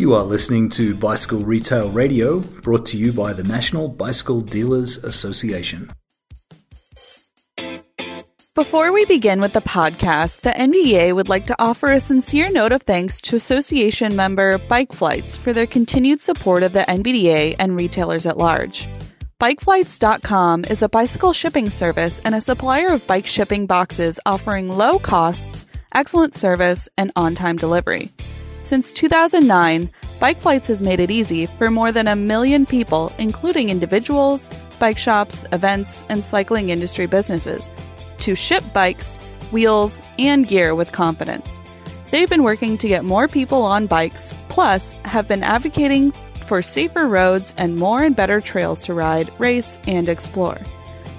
You are listening to Bicycle Retail Radio, brought to you by the National Bicycle Dealers Association. Before we begin with the podcast, the NBDA would like to offer a sincere note of thanks to association member Bike Flights for their continued support of the NBDA and retailers at large. Bikeflights.com is a bicycle shipping service and a supplier of bike shipping boxes offering low costs, excellent service, and on time delivery. Since 2009, Bike Flights has made it easy for more than a million people, including individuals, bike shops, events, and cycling industry businesses, to ship bikes, wheels, and gear with confidence. They've been working to get more people on bikes, plus, have been advocating for safer roads and more and better trails to ride, race, and explore.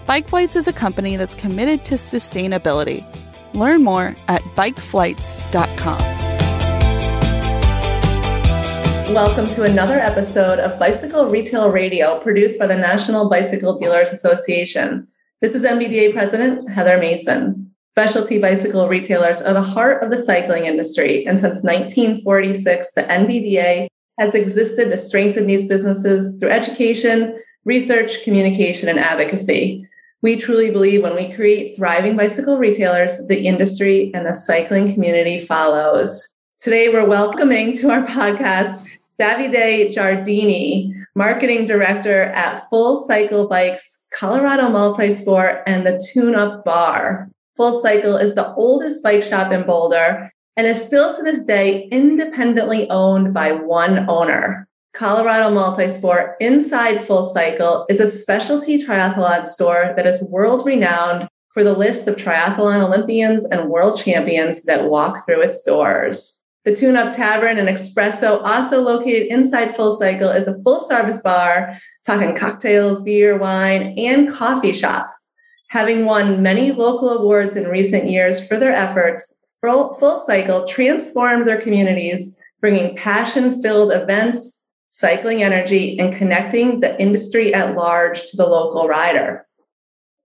Bike Flights is a company that's committed to sustainability. Learn more at bikeflights.com. Welcome to another episode of Bicycle Retail Radio produced by the National Bicycle Dealers Association. This is NBDA President Heather Mason. Specialty bicycle retailers are the heart of the cycling industry, and since 1946, the NBDA has existed to strengthen these businesses through education, research, communication, and advocacy. We truly believe when we create thriving bicycle retailers, the industry and the cycling community follows. Today, we're welcoming to our podcast Davide Giardini, marketing director at Full Cycle Bikes, Colorado Multisport, and the Tune Up Bar. Full Cycle is the oldest bike shop in Boulder and is still to this day independently owned by one owner. Colorado Multisport inside Full Cycle is a specialty triathlon store that is world renowned for the list of triathlon Olympians and world champions that walk through its doors. The Tune Up Tavern and Espresso, also located inside Full Cycle, is a full service bar talking cocktails, beer, wine, and coffee shop. Having won many local awards in recent years for their efforts, Full Cycle transformed their communities, bringing passion filled events, cycling energy, and connecting the industry at large to the local rider.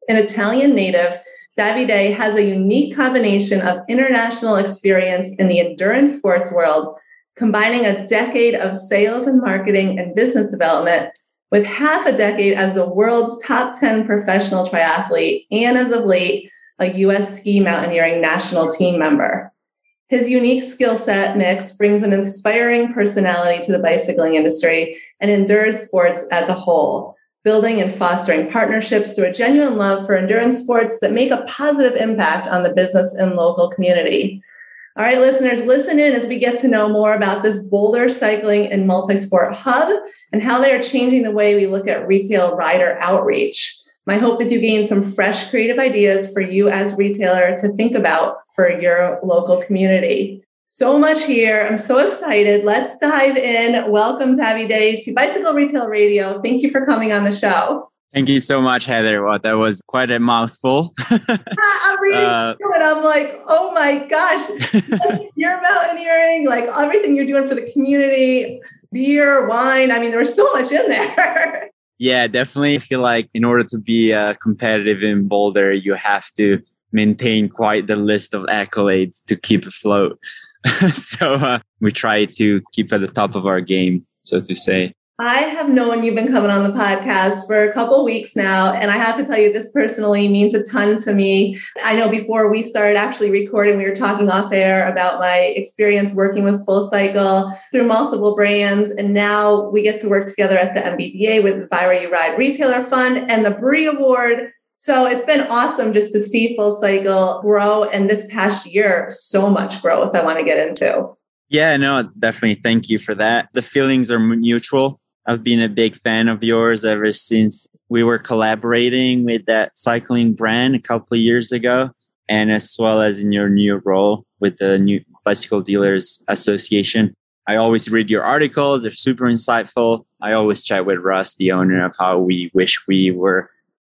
An Italian native, Davide has a unique combination of international experience in the endurance sports world, combining a decade of sales and marketing and business development with half a decade as the world's top 10 professional triathlete and as of late, a US ski mountaineering national team member. His unique skill set mix brings an inspiring personality to the bicycling industry and endurance sports as a whole building and fostering partnerships through a genuine love for endurance sports that make a positive impact on the business and local community. All right, listeners, listen in as we get to know more about this Boulder Cycling and Multisport Hub and how they are changing the way we look at retail rider outreach. My hope is you gain some fresh creative ideas for you as retailer to think about for your local community. So much here. I'm so excited. Let's dive in. Welcome, Davide, to Bicycle Retail Radio. Thank you for coming on the show. Thank you so much, Heather. Well, that was quite a mouthful. I'm reading uh, and I'm like, oh my gosh, you're mountaineering, like everything you're doing for the community, beer, wine. I mean, there was so much in there. yeah, definitely. I feel like in order to be uh, competitive in Boulder, you have to maintain quite the list of accolades to keep afloat. so uh, we try to keep at the top of our game, so to say. I have known you've been coming on the podcast for a couple weeks now, and I have to tell you, this personally means a ton to me. I know before we started actually recording, we were talking off air about my experience working with Full Cycle through multiple brands, and now we get to work together at the NBDA with the Buy Where You Ride Retailer Fund and the Brie Award so it's been awesome just to see Full Cycle grow. And this past year, so much growth I want to get into. Yeah, no, definitely. Thank you for that. The feelings are mutual. I've been a big fan of yours ever since we were collaborating with that cycling brand a couple of years ago, and as well as in your new role with the new Bicycle Dealers Association. I always read your articles, they're super insightful. I always chat with Russ, the owner, of how we wish we were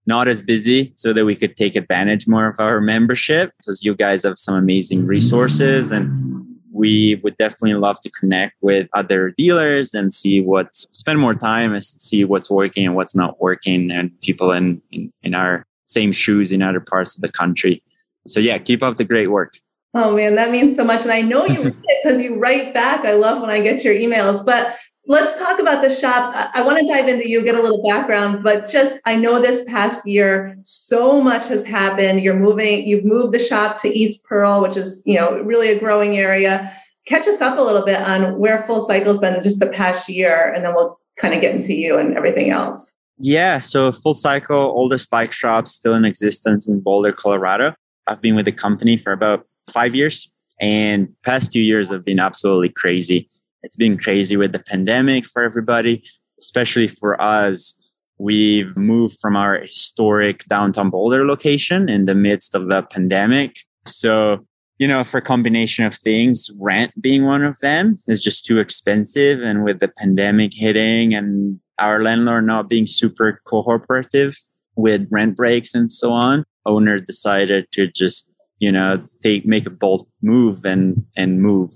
not as busy so that we could take advantage more of our membership because you guys have some amazing resources and we would definitely love to connect with other dealers and see what's spend more time and see what's working and what's not working and people in, in, in our same shoes in other parts of the country. So yeah, keep up the great work. Oh man, that means so much. And I know you because you write back. I love when I get your emails. But let's talk about the shop. I want to dive into you, get a little background, but just I know this past year, so much has happened. You're moving, you've moved the shop to East Pearl, which is, you know, really a growing area. Catch us up a little bit on where Full Cycle's been just the past year, and then we'll kind of get into you and everything else. Yeah, so Full Cycle, oldest bike shop still in existence in Boulder, Colorado. I've been with the company for about five years, and past two years have been absolutely crazy. It's been crazy with the pandemic for everybody, especially for us. We've moved from our historic downtown Boulder location in the midst of the pandemic. So, you know, for a combination of things, rent being one of them is just too expensive. And with the pandemic hitting and our landlord not being super cooperative with rent breaks and so on, owner decided to just, you know, take make a bold move and and move.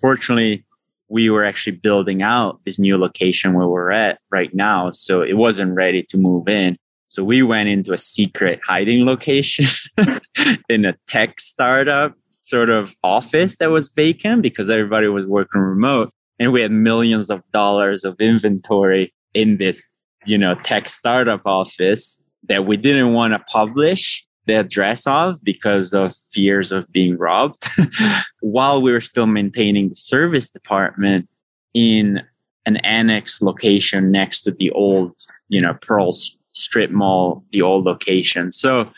Fortunately, we were actually building out this new location where we're at right now. So it wasn't ready to move in. So we went into a secret hiding location in a tech startup sort of office that was vacant because everybody was working remote. And we had millions of dollars of inventory in this, you know, tech startup office that we didn't want to publish the address of because of fears of being robbed while we were still maintaining the service department in an annex location next to the old you know pearl strip mall the old location. So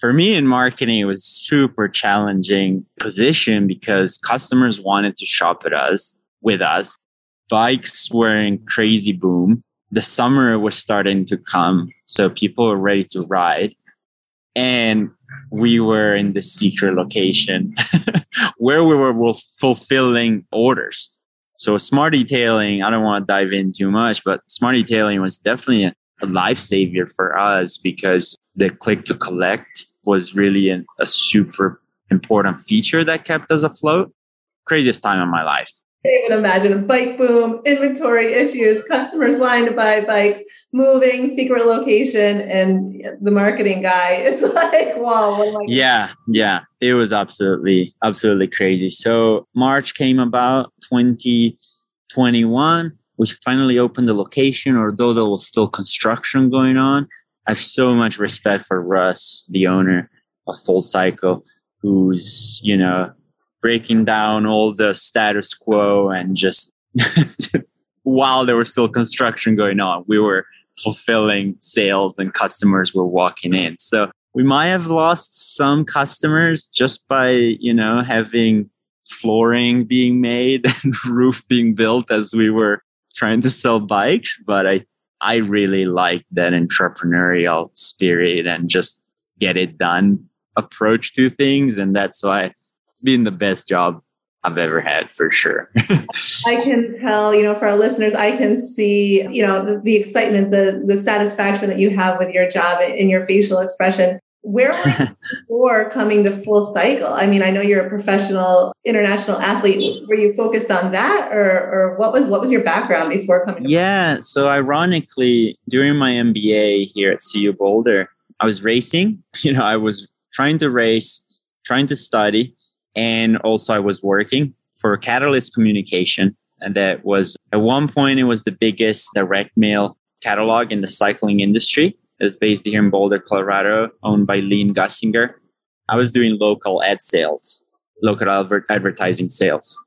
for me in marketing it was super challenging position because customers wanted to shop at us with us. Bikes were in crazy boom. The summer was starting to come so people were ready to ride and we were in the secret location where we were fulfilling orders. So SmartEtailing, I don't want to dive in too much, but SmartEtailing was definitely a, a life savior for us because the click to collect was really an, a super important feature that kept us afloat. Craziest time of my life. I can imagine a bike boom, inventory issues, customers wanting to buy bikes, moving, secret location, and the marketing guy. It's like, wow. yeah, yeah. It was absolutely, absolutely crazy. So March came about 2021. We finally opened the location, although there was still construction going on. I have so much respect for Russ, the owner of Full Cycle, who's, you know, breaking down all the status quo and just while there was still construction going on, we were fulfilling sales and customers were walking in. So we might have lost some customers just by, you know, having flooring being made and roof being built as we were trying to sell bikes. But I, I really like that entrepreneurial spirit and just get it done approach to things. And that's why it's been the best job I've ever had for sure. I can tell, you know, for our listeners, I can see, you know, the, the, excitement, the the satisfaction that you have with your job in your facial expression. Where were you before coming to full cycle? I mean, I know you're a professional international athlete. Were you focused on that or or what was what was your background before coming Yeah. So ironically, during my MBA here at CU Boulder, I was racing. You know, I was trying to race, trying to study and also I was working for Catalyst Communication. And that was at one point, it was the biggest direct mail catalog in the cycling industry. It was based here in Boulder, Colorado, owned by Lean Gussinger. I was doing local ad sales, local adver- advertising sales.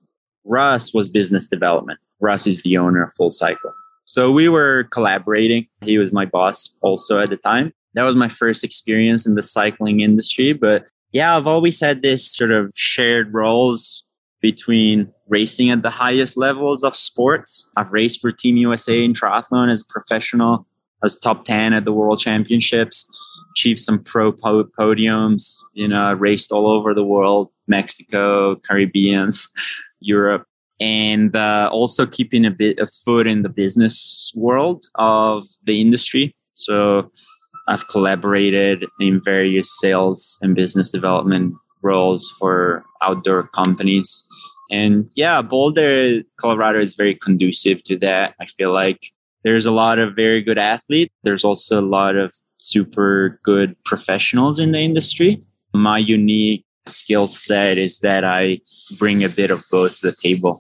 Russ was business development. Russ is the owner of Full Cycle. So we were collaborating. He was my boss also at the time. That was my first experience in the cycling industry, but yeah, I've always had this sort of shared roles between racing at the highest levels of sports. I've raced for Team USA in triathlon as a professional. I was top 10 at the world championships, achieved some pro podiums, you know, raced all over the world, Mexico, Caribbeans, Europe, and uh, also keeping a bit of foot in the business world of the industry. So I've collaborated in various sales and business development roles for outdoor companies. And yeah, Boulder, Colorado is very conducive to that. I feel like there's a lot of very good athletes. There's also a lot of super good professionals in the industry. My unique skill set is that I bring a bit of both to the table.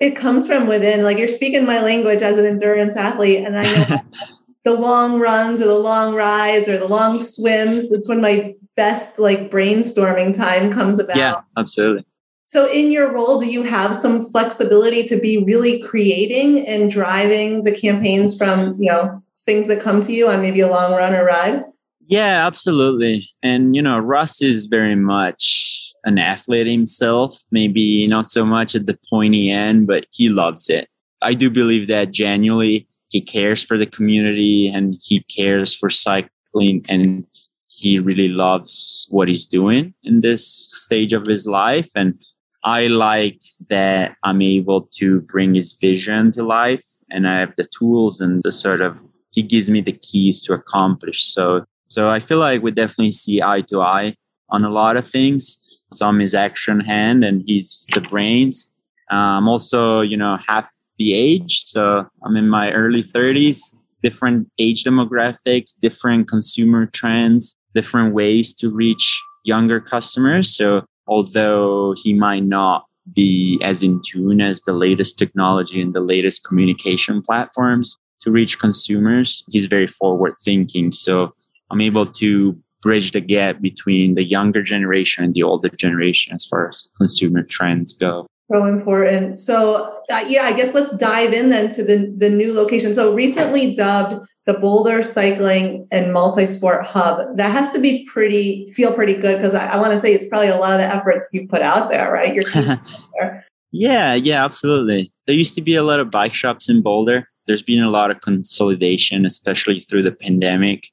It comes from within. Like you're speaking my language as an endurance athlete, and I know the long runs or the long rides or the long swims. It's when my best like brainstorming time comes about. Yeah, absolutely. So, in your role, do you have some flexibility to be really creating and driving the campaigns from you know things that come to you on maybe a long run or ride? Yeah, absolutely. And, you know, Russ is very much an athlete himself, maybe not so much at the pointy end, but he loves it. I do believe that genuinely he cares for the community and he cares for cycling and he really loves what he's doing in this stage of his life. And I like that I'm able to bring his vision to life and I have the tools and the sort of he gives me the keys to accomplish. So so I feel like we definitely see eye to eye on a lot of things. So I'm his action hand and he's the brains. I'm also, you know, half the age. So I'm in my early 30s, different age demographics, different consumer trends, different ways to reach younger customers. So although he might not be as in tune as the latest technology and the latest communication platforms to reach consumers, he's very forward thinking. So I'm able to bridge the gap between the younger generation and the older generation as far as consumer trends go. So important. So uh, yeah, I guess let's dive in then to the the new location. So recently dubbed the Boulder Cycling and Multi-Sport Hub. That has to be pretty feel pretty good because I, I want to say it's probably a lot of the efforts you put out there, right? You're yeah, yeah, absolutely. There used to be a lot of bike shops in Boulder. There's been a lot of consolidation, especially through the pandemic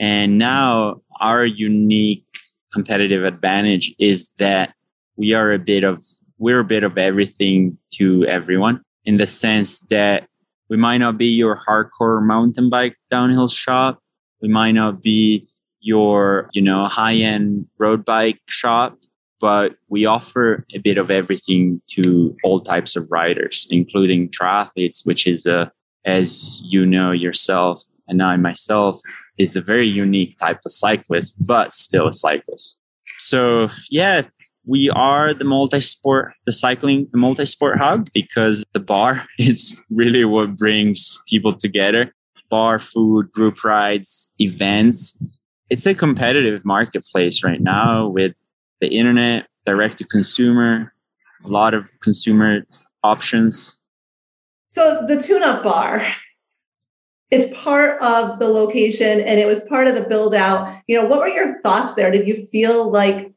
and now our unique competitive advantage is that we are a bit of we're a bit of everything to everyone in the sense that we might not be your hardcore mountain bike downhill shop. We might not be your, you know, high end road bike shop, but we offer a bit of everything to all types of riders, including triathletes, which is a, as you know yourself and I myself, is a very unique type of cyclist, but still a cyclist. So yeah, we are the multi-sport, the cycling, the multi-sport hub because the bar is really what brings people together. Bar, food, group rides, events. It's a competitive marketplace right now with the internet, direct to consumer, a lot of consumer options. So the tune-up bar, it's part of the location and it was part of the build out. You know, what were your thoughts there? Did you feel like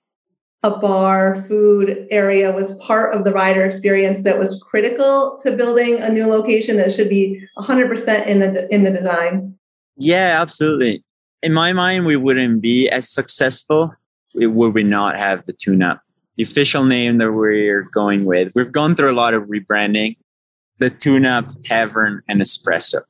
a bar food area was part of the rider experience that was critical to building a new location that should be 100% in the in the design? Yeah, absolutely. In my mind, we wouldn't be as successful would we not have the tune up. The official name that we're going with, we've gone through a lot of rebranding. The tune up tavern and espresso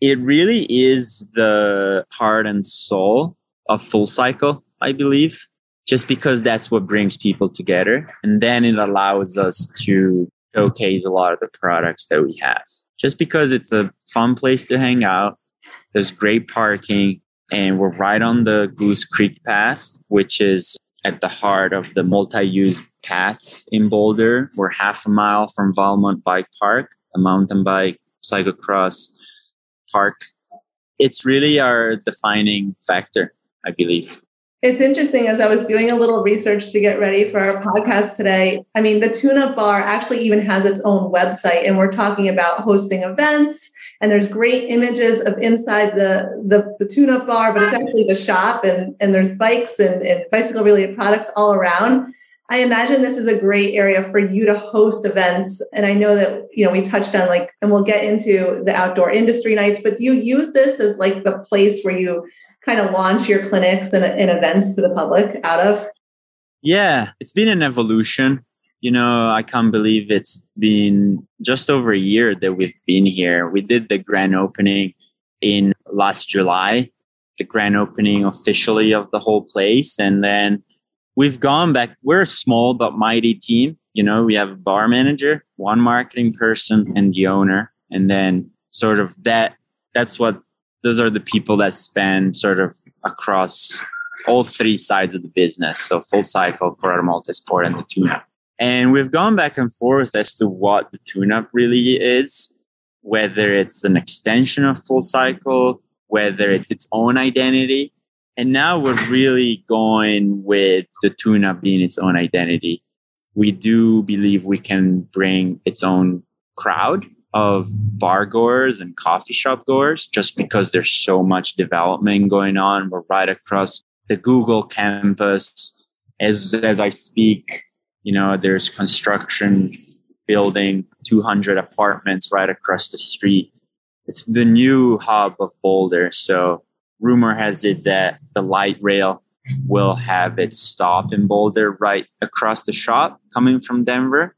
it really is the heart and soul of full cycle, I believe, just because that's what brings people together. And then it allows us to showcase a lot of the products that we have. Just because it's a fun place to hang out, there's great parking, and we're right on the Goose Creek path, which is at the heart of the multi-use paths in Boulder. We're half a mile from Valmont Bike Park, a mountain bike, cyclocross, park. It's really our defining factor, I believe. It's interesting as I was doing a little research to get ready for our podcast today. I mean, the Tune Up Bar actually even has its own website, and we're talking about hosting events. And there's great images of inside the the, the Bar, but it's actually the shop, and and there's bikes and, and bicycle related products all around. I imagine this is a great area for you to host events. And I know that, you know, we touched on like, and we'll get into the outdoor industry nights, but do you use this as like the place where you kind of launch your clinics and, and events to the public out of? Yeah, it's been an evolution. You know, I can't believe it's been just over a year that we've been here. We did the grand opening in last July, the grand opening officially of the whole place. And then we've gone back. We're a small but mighty team. You know, we have a bar manager, one marketing person, and the owner. And then sort of that, that's what, those are the people that span sort of across all three sides of the business. So full cycle, Colorado multisport, and the tune-up. And we've gone back and forth as to what the tune-up really is, whether it's an extension of full cycle, whether it's its own identity. And now we're really going with the tune-up being its own identity. We do believe we can bring its own crowd of bar goers and coffee shop goers just because there's so much development going on. We're right across the Google campus. As, as I speak, you know, there's construction building 200 apartments right across the street. It's the new hub of Boulder. So rumor has it that the light rail will have its stop in Boulder right across the shop coming from Denver.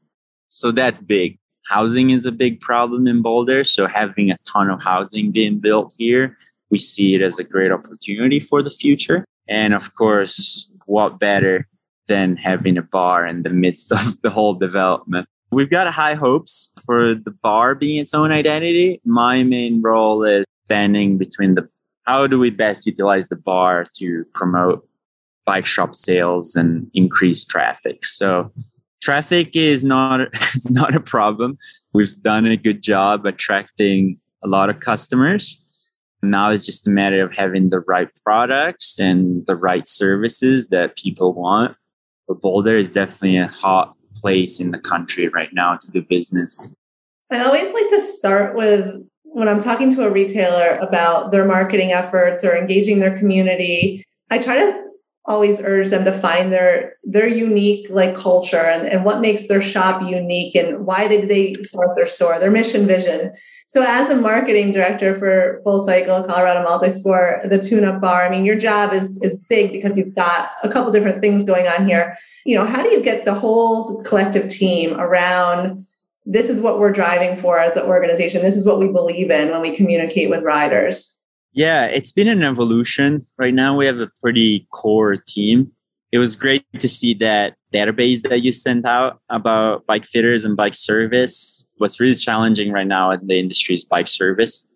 So that's big housing is a big problem in Boulder. So having a ton of housing being built here, we see it as a great opportunity for the future. And of course, what better than having a bar in the midst of the whole development? We've got high hopes for the bar being its own identity. My main role is standing between the how do we best utilize the bar to promote bike shop sales and increase traffic. So traffic is not is not a problem. We've done a good job attracting a lot of customers. Now it's just a matter of having the right products and the right services that people want. But Boulder is definitely a hot place in the country right now to do business. I always like to start with when I'm talking to a retailer about their marketing efforts or engaging their community. I try to always urge them to find their their unique like culture and, and what makes their shop unique and why did they start their store their mission vision. So as a marketing director for full cycle colorado multisport the tune up bar i mean your job is is big because you've got a couple different things going on here. You know how do you get the whole collective team around this is what we're driving for as an organization this is what we believe in when we communicate with riders yeah, it's been an evolution. Right now, we have a pretty core team. It was great to see that database that you sent out about bike fitters and bike service. What's really challenging right now in the industry is bike service.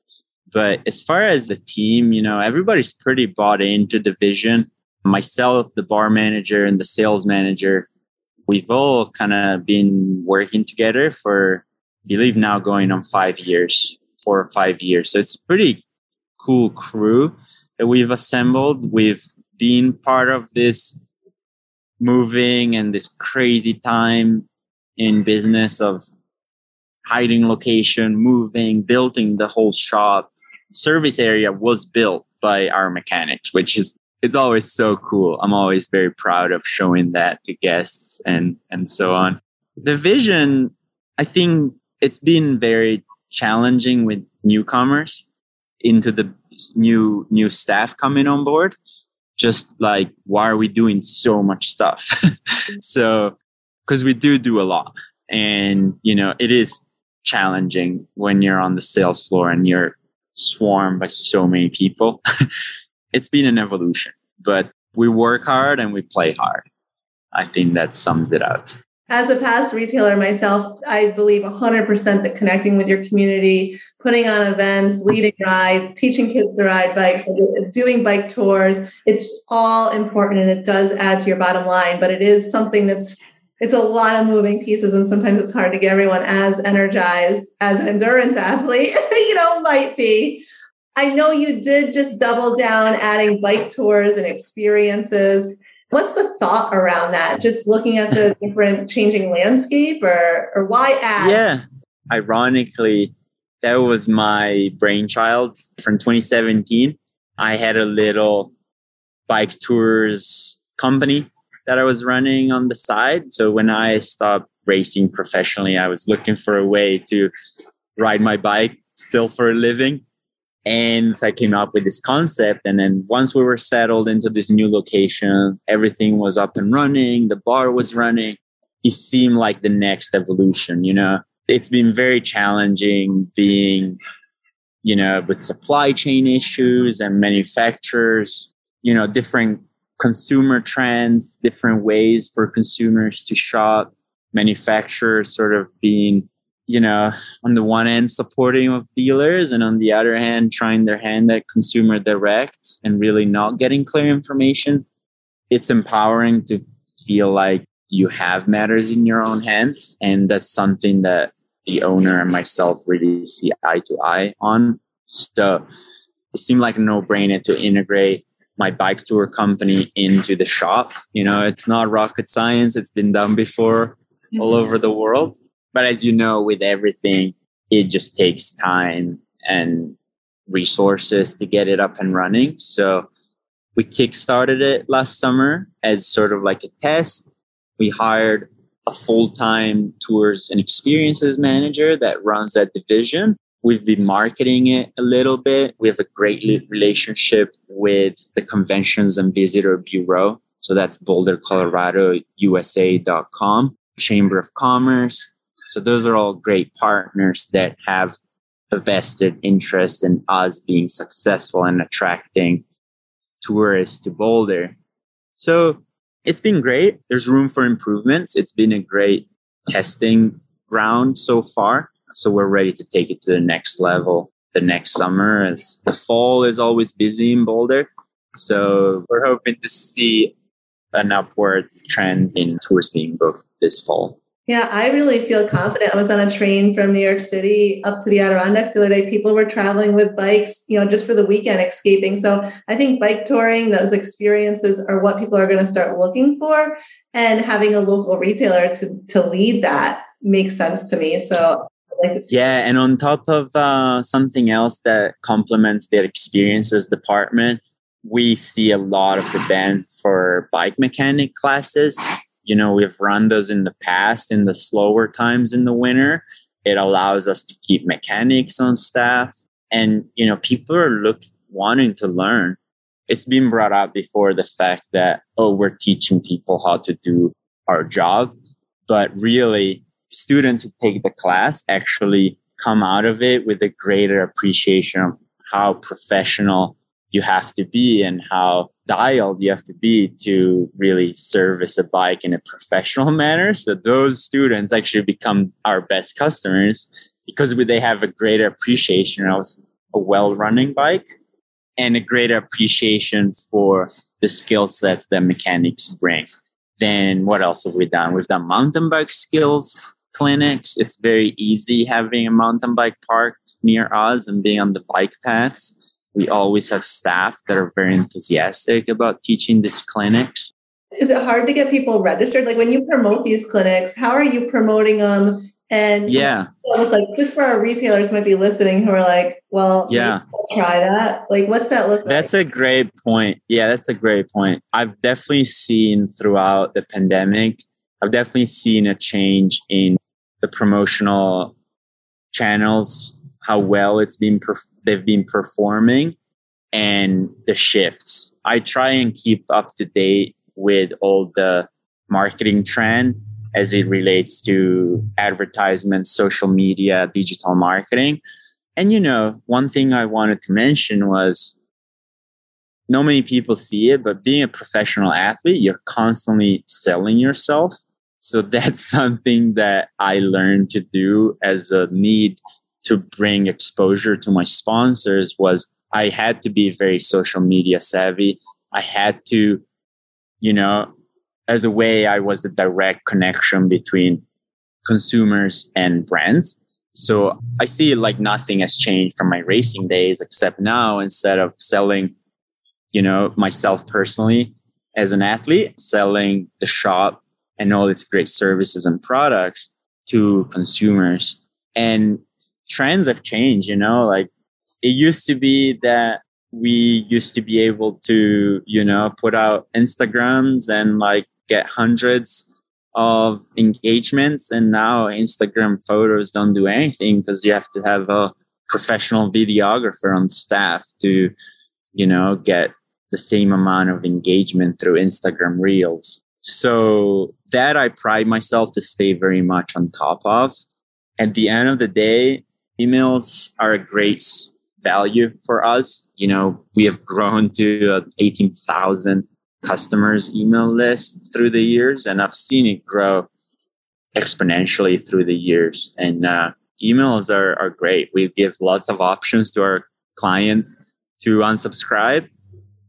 But as far as the team, you know, everybody's pretty bought into the vision. Myself, the bar manager, and the sales manager, we've all kind of been working together for, I believe, now going on five years, four or five years. So it's pretty cool crew that we've assembled. We've been part of this moving and this crazy time in business of hiding location, moving, building the whole shop. Service area was built by our mechanics, which is it's always so cool. I'm always very proud of showing that to guests and and so on. The vision, I think it's been very challenging with newcomers into the new new staff coming on board just like why are we doing so much stuff? So because we do do a lot. And you know it is challenging when you're on the sales floor and you're swarmed by so many people. It's been an evolution but we work hard and we play hard. I think that sums it up as a past retailer myself, I believe 100% that connecting with your community, putting on events, leading rides, teaching kids to ride bikes, doing bike tours, it's all important and it does add to your bottom line, but it is something that's it's a lot of moving pieces and sometimes it's hard to get everyone as energized as an endurance athlete, you know, might be. I know you did just double down adding bike tours and experiences What's the thought around that? Just looking at the different changing landscape or or why add? Yeah. Ironically, that was my brainchild from 2017. I had a little bike tours company that I was running on the side. So when I stopped racing professionally, I was looking for a way to ride my bike still for a living. And I came up with this concept. And then once we were settled into this new location, everything was up and running, the bar was running. It seemed like the next evolution, you know? It's been very challenging being, you know, with supply chain issues and manufacturers, you know, different consumer trends, different ways for consumers to shop, manufacturers sort of being you know, on the one hand, supporting of dealers, and on the other hand, trying their hand at consumer direct and really not getting clear information. it's empowering to feel like you have matters in your own hands. And that's something that the owner and myself really see eye to eye on. So it seemed like a no brainer to integrate my bike tour company into the shop. You know, it's not rocket science, it's been done before mm-hmm. all over the world. But as you know, with everything, it just takes time and resources to get it up and running. So we kickstarted it last summer as sort of like a test. We hired a full time tours and experiences manager that runs that division. We've been marketing it a little bit. We have a great relationship with the Conventions and Visitor Bureau. So that's bouldercolorado.usa.com, Chamber of Commerce. So those are all great partners that have a vested interest in us being successful and attracting tourists to Boulder. So it's been great. There's room for improvements. It's been a great testing ground so far. So we're ready to take it to the next level the next summer as the fall is always busy in Boulder. So we're hoping to see an upwards trend in tours being booked this fall. Yeah, I really feel confident. I was on a train from New York City up to the Adirondacks the other day. People were traveling with bikes, you know, just for the weekend escaping. So I think bike touring, those experiences are what people are going to start looking for. And having a local retailer to, to lead that makes sense to me. So yeah, and on top of uh, something else that complements their experiences department, we see a lot of demand for bike mechanic classes you know we've run those in the past in the slower times in the winter it allows us to keep mechanics on staff. And you know people are look wanting to learn. It's been brought up before the fact that oh we're teaching people how to do our job. But really students who take the class actually come out of it with a greater appreciation of how professional you have to be and how dialed you have to be to really service a bike in a professional manner. So those students actually become our best customers because they have a greater appreciation of a well running bike and a greater appreciation for the skill sets that mechanics bring. Then what else have we done? We've done mountain bike skills clinics. It's very easy having a mountain bike park near us and being on the bike paths we always have staff that are very enthusiastic about teaching these clinics. Is it hard to get people registered? Like when you promote these clinics, how are you promoting them? And yeah, look like just for our retailers might be listening who are like, well, yeah, I'll try that. Like, what's that look that's like? That's a great point. Yeah, that's a great point. I've definitely seen throughout the pandemic, I've definitely seen a change in the promotional channels, how well it's been performed they've been performing and the shifts. I try and keep up to date with all the marketing trend as it relates to advertisements, social media, digital marketing. And you know, one thing I wanted to mention was not many people see it, but being a professional athlete, you're constantly selling yourself. So that's something that I learned to do as a need to bring exposure to my sponsors was I had to be very social media savvy. I had to, you know, as a way I was the direct connection between consumers and brands. So I see like nothing has changed from my racing days, except now instead of selling, you know, myself personally as an athlete, selling the shop and all its great services and products to consumers. And trends have changed, you know, like it used to be that we used to be able to, you know, put out Instagrams and like get hundreds of engagements. And now Instagram photos don't do anything because you have to have a professional videographer on staff to, you know, get the same amount of engagement through Instagram reels. So that I pride myself to stay very much on top of. At the end of the day, emails are a great value for us. You know, we have grown to 18,000 customers email list through the years, and I've seen it grow exponentially through the years. And uh, emails are, are great. We give lots of options to our clients to unsubscribe,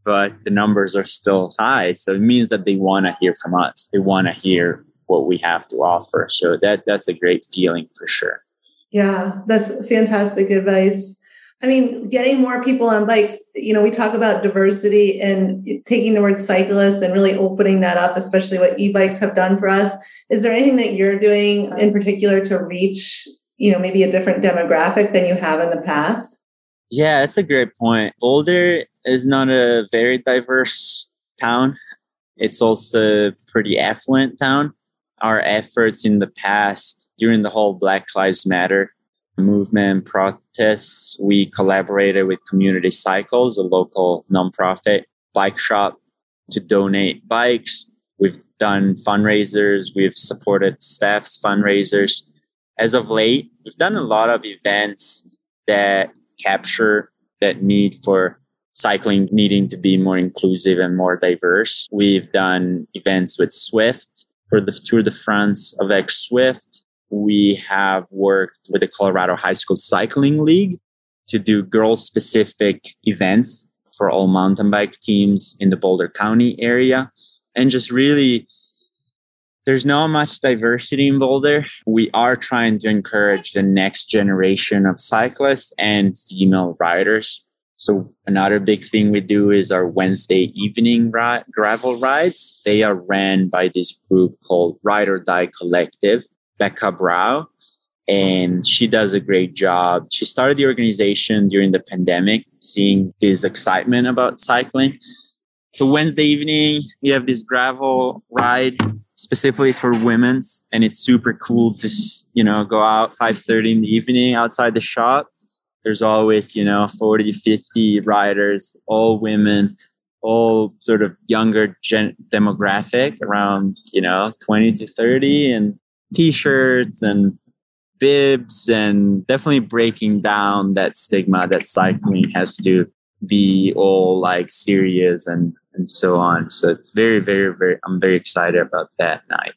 but the numbers are still high. So it means that they want to hear from us. They want to hear what we have to offer. So that that's a great feeling for sure. Yeah, that's fantastic advice. I mean, getting more people on bikes, you know, we talk about diversity and taking the word cyclist and really opening that up, especially what e-bikes have done for us. Is there anything that you're doing in particular to reach, you know, maybe a different demographic than you have in the past? Yeah, that's a great point. Boulder is not a very diverse town. It's also a pretty affluent town. Our efforts in the past during the whole Black Lives Matter movement protests, we collaborated with Community Cycles, a local nonprofit bike shop, to donate bikes. We've done fundraisers, we've supported staff's fundraisers. As of late, we've done a lot of events that capture that need for cycling needing to be more inclusive and more diverse. We've done events with Zwift for the Tour de France avec Zwift. We have worked with the Colorado High School Cycling League to do girl specific events for all mountain bike teams in the Boulder County area. And just really, there's not much diversity in Boulder. We are trying to encourage the next generation of cyclists and female riders. So another big thing we do is our Wednesday evening gravel rides. They are ran by this group called Ride or Die Collective. Becca Brow, and she does a great job. She started the organization during the pandemic, seeing this excitement about cycling. So Wednesday evening, we have this gravel ride specifically for women's, and it's super cool to you know go out 5:30 in the evening outside the shop. There's always you know 40, 50 riders, all women, all sort of younger gen- demographic, around you know 20 to 30, and t-shirts and bibs and definitely breaking down that stigma that cycling has to be all like serious and and so on. So it's very very very i'm very excited about that night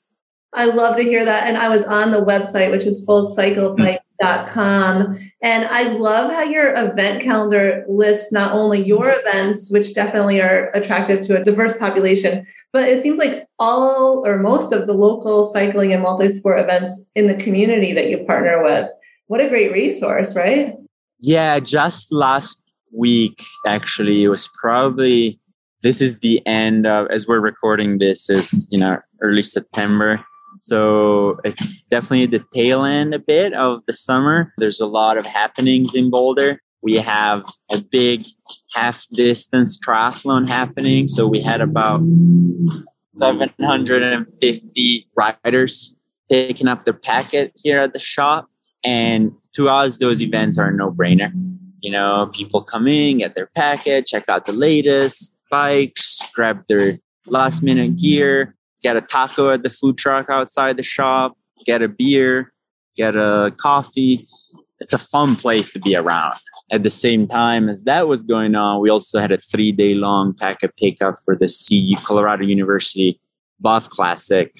I love to hear that. And I was on the website, which is fullcyclebikes.com. And I love how your event calendar lists not only your events, which definitely are attractive to a diverse population, but it seems like all or most of the local cycling and multi-sport events in the community that you partner with. What a great resource, right? Yeah, just last week, actually, it was probably this is the end of as we're recording this is you know early september so it's definitely the tail end a bit of the summer. There's a lot of happenings in Boulder. We have a big half distance triathlon happening. So we had about 750 riders taking up their packet here at the shop. And to us, those events are a no brainer. You know, people come in, get their packet, check out the latest bikes, grab their last minute gear, get a taco at the food truck outside the shop, get a beer, get a coffee. It's a fun place to be around. At the same time as that was going on, we also had a three day long packet pickup for the CU Colorado University Buff Classic.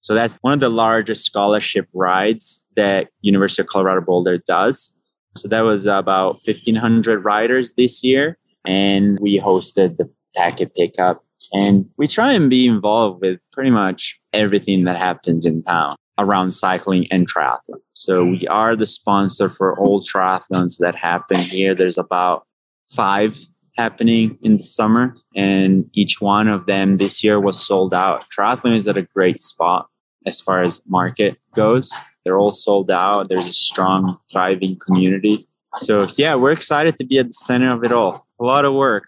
So that's one of the largest scholarship rides that University of Colorado Boulder does. So that was about 1,500 riders this year. And we hosted the packet pickup and we try and be involved with pretty much everything that happens in town around cycling and triathlon. So we are the sponsor for all triathlons that happen here. There's about five happening in the summer, and each one of them this year was sold out. Triathlon is at a great spot as far as market goes. They're all sold out. There's a strong, thriving community. So yeah, we're excited to be at the center of it all. It's a lot of work,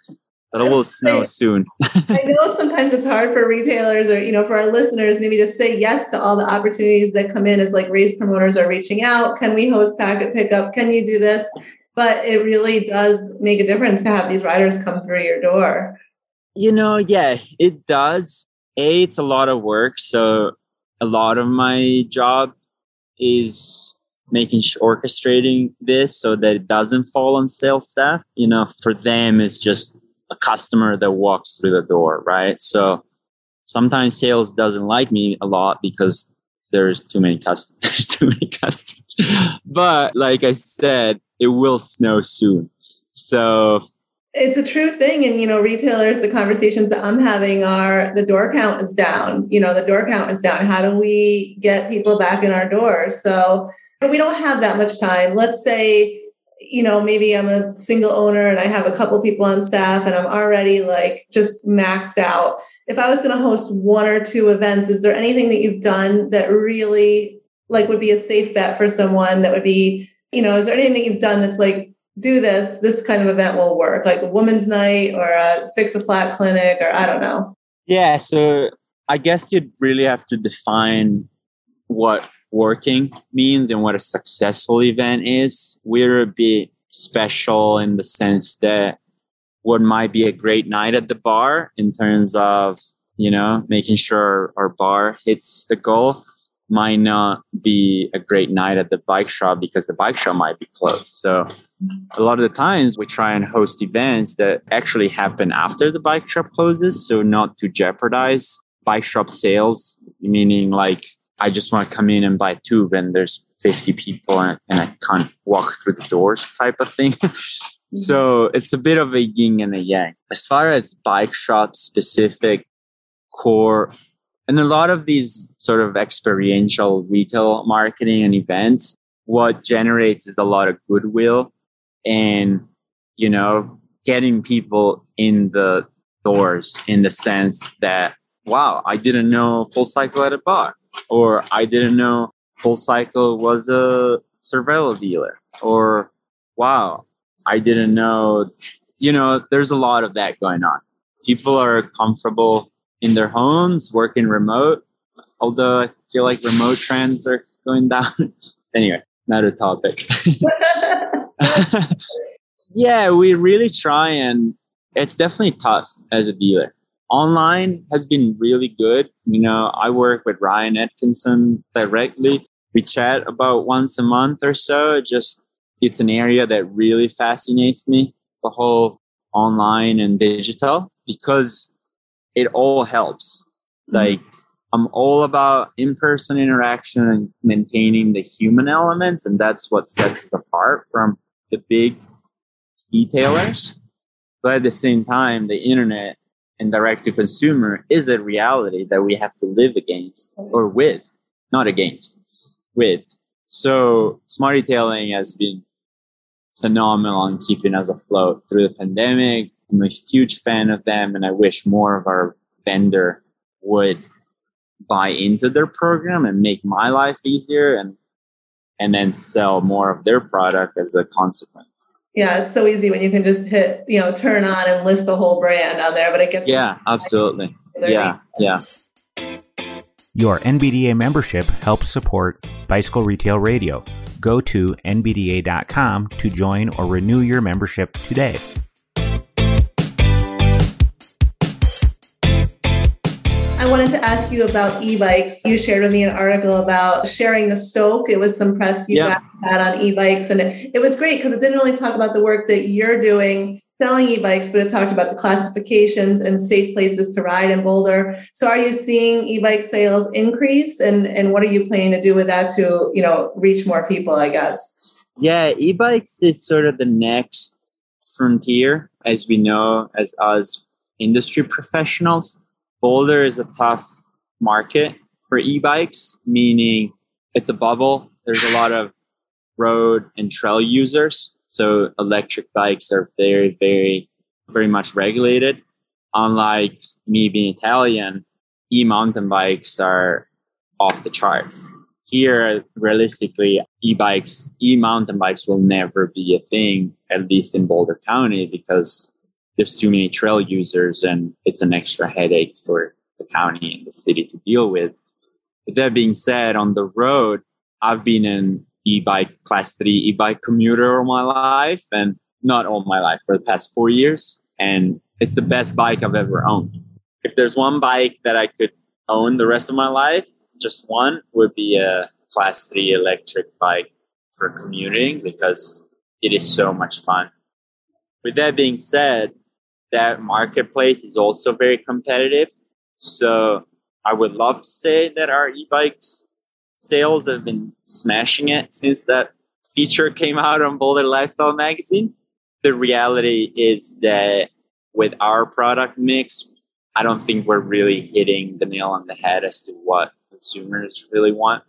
it will snow soon. I know sometimes it's hard for retailers or you know for our listeners maybe to say yes to all the opportunities that come in as like race promoters are reaching out. Can we host packet pickup? Can you do this? But it really does make a difference to have these riders come through your door. You know, yeah, it does. A, it's a lot of work. So a lot of my job is making orchestrating this so that it doesn't fall on sales staff. You know, for them, it's just customer that walks through the door, right? So sometimes sales doesn't like me a lot because there's too many customers. There's too many customers. but like I said, it will snow soon. So it's a true thing and you know retailers the conversations that i'm having are the door count is down you know the door count is down how do we get people back in our doors so we don't have that much time let's say you know maybe i'm a single owner and i have a couple people on staff and i'm already like just maxed out if i was going to host one or two events is there anything that you've done that really like would be a safe bet for someone that would be you know is there anything that you've done that's like do this, this kind of event will work, like a woman's night or a fix a flat clinic, or I don't know. Yeah. So I guess you'd really have to define what working means and what a successful event is. We're a bit special in the sense that what might be a great night at the bar in terms of, you know, making sure our bar hits the goal might not be a great night at the bike shop because the bike shop might be closed. So a lot of the times we try and host events that actually happen after the bike shop closes. So not to jeopardize bike shop sales, meaning like I just want to come in and buy a tube and there's 50 people and, and I can't walk through the doors type of thing. so mm-hmm. it's a bit of a yin and a yang. As far as bike shop specific core and a lot of these sort of experiential retail marketing and events, what generates is a lot of goodwill and, you know, getting people in the doors in the sense that, wow, I didn't know full cycle at a bar, or I didn't know full cycle was a Cervelo dealer, or wow, I didn't know, you know, there's a lot of that going on. People are comfortable in their homes, working remote. Although I feel like remote trends are going down. anyway, not a topic. yeah, we really try and it's definitely tough as a dealer. Online has been really good. You know, I work with Ryan Atkinson directly. We chat about once a month or so. Just it's an area that really fascinates me, the whole online and digital, because it all helps. Mm-hmm. Like I'm all about in-person interaction and maintaining the human elements, and that's what sets us apart from the big retailers. But at the same time, the internet and direct to consumer is a reality that we have to live against or with, not against, with. So SmartEtailing has been phenomenal in keeping us afloat through the pandemic, I'm a huge fan of them, and I wish more of our vendor would buy into their program and make my life easier and and then sell more of their product as a consequence. Yeah, it's so easy when you can just hit, you know, turn on and list the whole brand on there, but it gets Yeah, absolutely. Yeah, yeah. Your NBDA membership helps support Bicycle Retail Radio. Go to nbda.com to join or renew your membership today. Wanted to ask you about e-bikes. You shared with me an article about sharing the Stoke. It was some press you yeah. got that on e-bikes, and it, it was great because it didn't really talk about the work that you're doing selling e-bikes, but it talked about the classifications and safe places to ride in Boulder. So, are you seeing e-bike sales increase, and and what are you planning to do with that to you know reach more people? I guess. Yeah, e-bikes is sort of the next frontier, as we know, as us industry professionals Boulder is a tough market for e-bikes, meaning it's a bubble. There's a lot of road and trail users. So electric bikes are very, very, very much regulated. Unlike me being Italian, e-mountain bikes are off the charts. Here, realistically, e-bikes, e-mountain bikes will never be a thing, at least in Boulder County, because there's too many trail users and it's an extra headache for the county and the city to deal with. But that being said, on the road, I've been an e-bike class three e-bike commuter all my life and not all my life for the past four years. And it's the best bike I've ever owned. If there's one bike that I could own the rest of my life, just one would be a class three electric bike for commuting because it is so much fun. With that being said, that marketplace is also very competitive. So I would love to say that our e-bikes sales have been smashing it since that feature came out on Boulder Lifestyle magazine. the reality is that with our product mix, I don't think we're really hitting the nail on the head as to what consumers really want.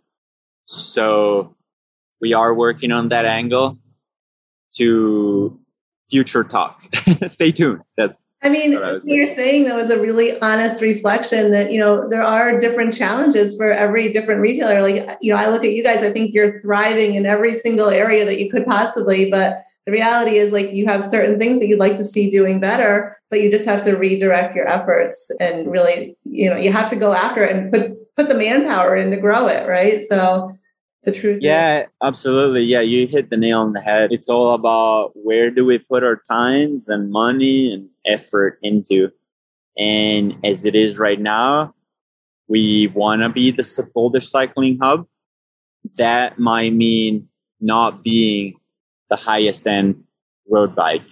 So we are working on that angle to future talk. Stay tuned. That's I mean, what you're saying though is a really honest reflection that you know there are different challenges for every different retailer. Like you know, I look at you guys. I think you're thriving in every single area that you could possibly, but the reality is like you have certain things that you'd like to see doing better, but you just have to redirect your efforts and really, you know, you have to go after it and put put the manpower in to grow it, right? So a truth. Yeah, absolutely. Yeah, you hit the nail on the head. It's all about where do we put our times and money and effort into. And as it is right now, we want to be the boulder cycling hub. That might mean not being the highest end road bike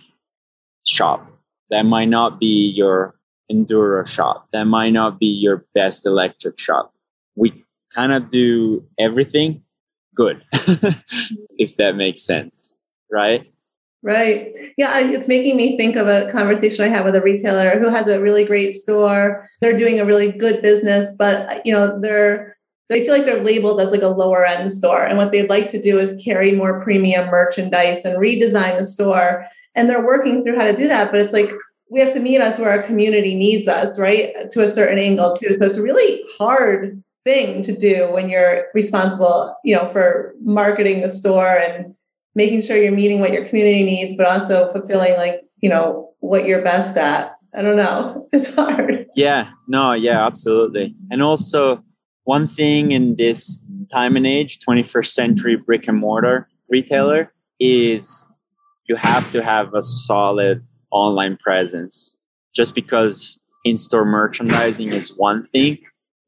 shop. That might not be your enduro shop. That might not be your best electric shop. We kind of do everything good, mm-hmm. if that makes sense. Right. Right. Yeah, it's making me think of a conversation I had with a retailer who has a really great store. They're doing a really good business, but you know, they're they feel like they're labeled as like a lower end store and what they'd like to do is carry more premium merchandise and redesign the store and they're working through how to do that, but it's like we have to meet us where our community needs us, right? To a certain angle too. So it's really hard thing to do when you're responsible, you know, for marketing the store and making sure you're meeting what your community needs, but also fulfilling like, you know, what you're best at. I don't know. It's hard. Yeah, no, yeah, absolutely. And also one thing in this time and age, 21st century brick and mortar retailer is you have to have a solid online presence. Just because in-store merchandising is one thing,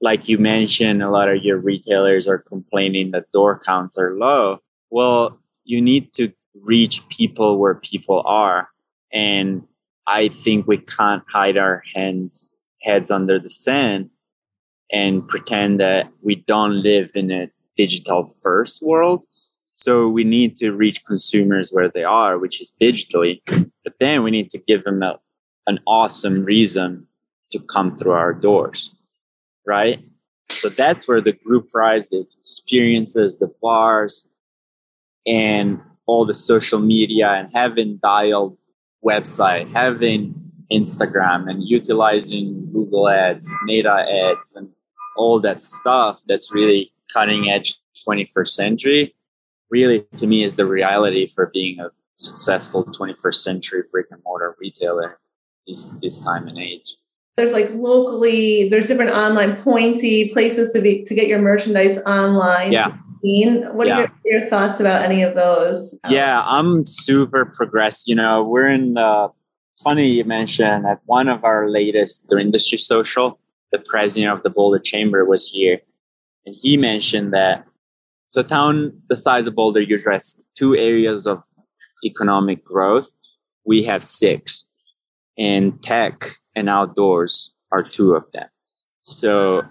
like you mentioned, a lot of your retailers are complaining that door counts are low. Well, you need to reach people where people are. And I think we can't hide our hands, heads under the sand and pretend that we don't live in a digital first world. So we need to reach consumers where they are, which is digitally. But then we need to give them a, an awesome reason to come through our doors right? So that's where the group rides, the experiences, the bars, and all the social media and having dialed website, having Instagram and utilizing Google ads, meta ads, and all that stuff that's really cutting edge 21st century really to me is the reality for being a successful 21st century brick and mortar retailer this, this time and age there's like locally there's different online pointy places to be to get your merchandise online yeah. what yeah. are your, your, thoughts about any of those? Um, yeah i'm super progressed you know we're in the funny you mentioned at one of our latest the industry social the president of the boulder chamber was here and he mentioned that so town the size of boulder usually has two areas of economic growth we have six and tech and outdoors are two of them. So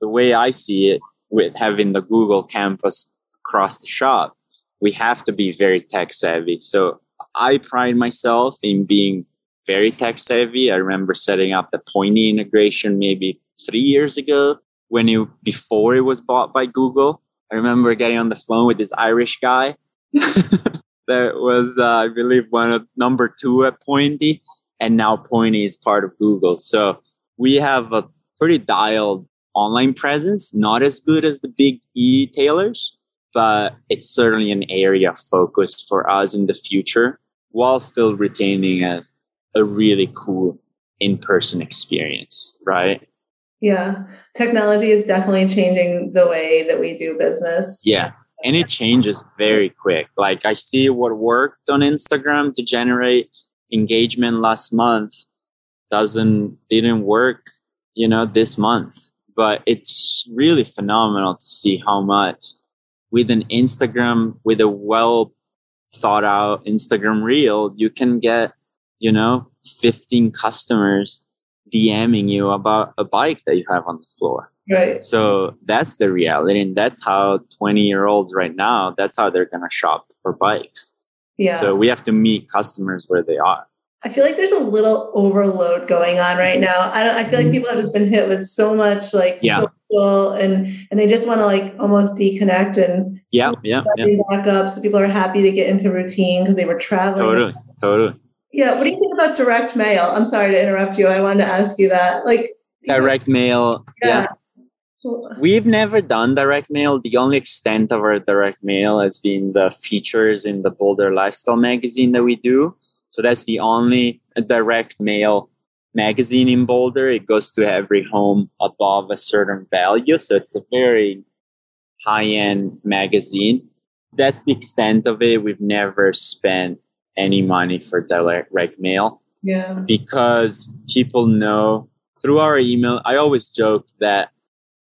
the way I see it, with having the Google campus across the shop, we have to be very tech savvy. So I pride myself in being very tech savvy. I remember setting up the Pointy integration maybe three years ago when it before it was bought by Google. I remember getting on the phone with this Irish guy that was, uh, I believe, one of number two at Pointy and now Pointy is part of Google. So we have a pretty dialed online presence, not as good as the big e-tailers, but it's certainly an area of focus for us in the future while still retaining a, a really cool in-person experience, right? Yeah. Technology is definitely changing the way that we do business. Yeah. And it changes very quick. Like I see what worked on Instagram to generate engagement last month doesn't didn't work you know this month. But it's really phenomenal to see how much with an instagram with a well thought out instagram reel you can get you know 15 customers dming you about a bike that you have on the floor. Right. So that's the reality and that's how 20 year olds right now that's how they're going to shop for bikes Yeah. So we have to meet customers where they are. I feel like there's a little overload going on right now. I don't. I feel like mm-hmm. people have just been hit with so much like Yeah. social and and they just want to like almost deconnect and Yeah, yeah, yeah. back up. So people are happy to get into routine because they were traveling. Totally, totally. Yeah. What do you think about direct mail? I'm sorry to interrupt you. I wanted to ask you that. Like Direct mail. Yeah. yeah. We've never done direct mail. The only extent of our direct mail has been the features in the Boulder Lifestyle magazine that we do. So that's the only direct mail magazine in Boulder. It goes to every home above a certain value. So it's a very high end magazine. That's the extent of it. We've never spent any money for direct mail Yeah. because people know through our email. I always joke that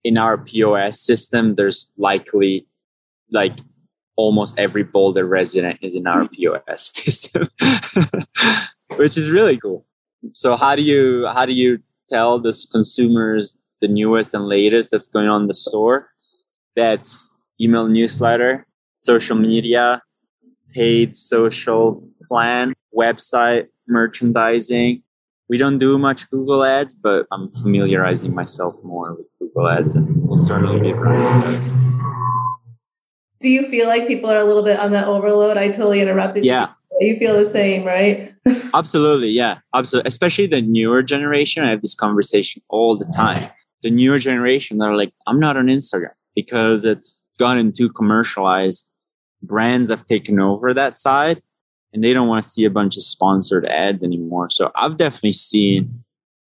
in our POS system, there's likely like almost every Boulder resident is in our POS system, which is really cool. So how do you how do you tell this consumers the newest and latest that's going on in the store? That's email newsletter, social media, paid social plan, website, merchandising. We don't do much Google ads, but I'm familiarizing myself more with Google ads and we'll certainly be running those. Do you feel like people are a little bit on that overload? I totally interrupted. you. Yeah, You feel the same, right? absolutely. Yeah, absolutely. Especially the newer generation. I have this conversation all the time. The newer generation, they're like, I'm not on Instagram because it's gotten too commercialized. Brands have taken over that side and they don't want to see a bunch of sponsored ads anymore. So I've definitely seen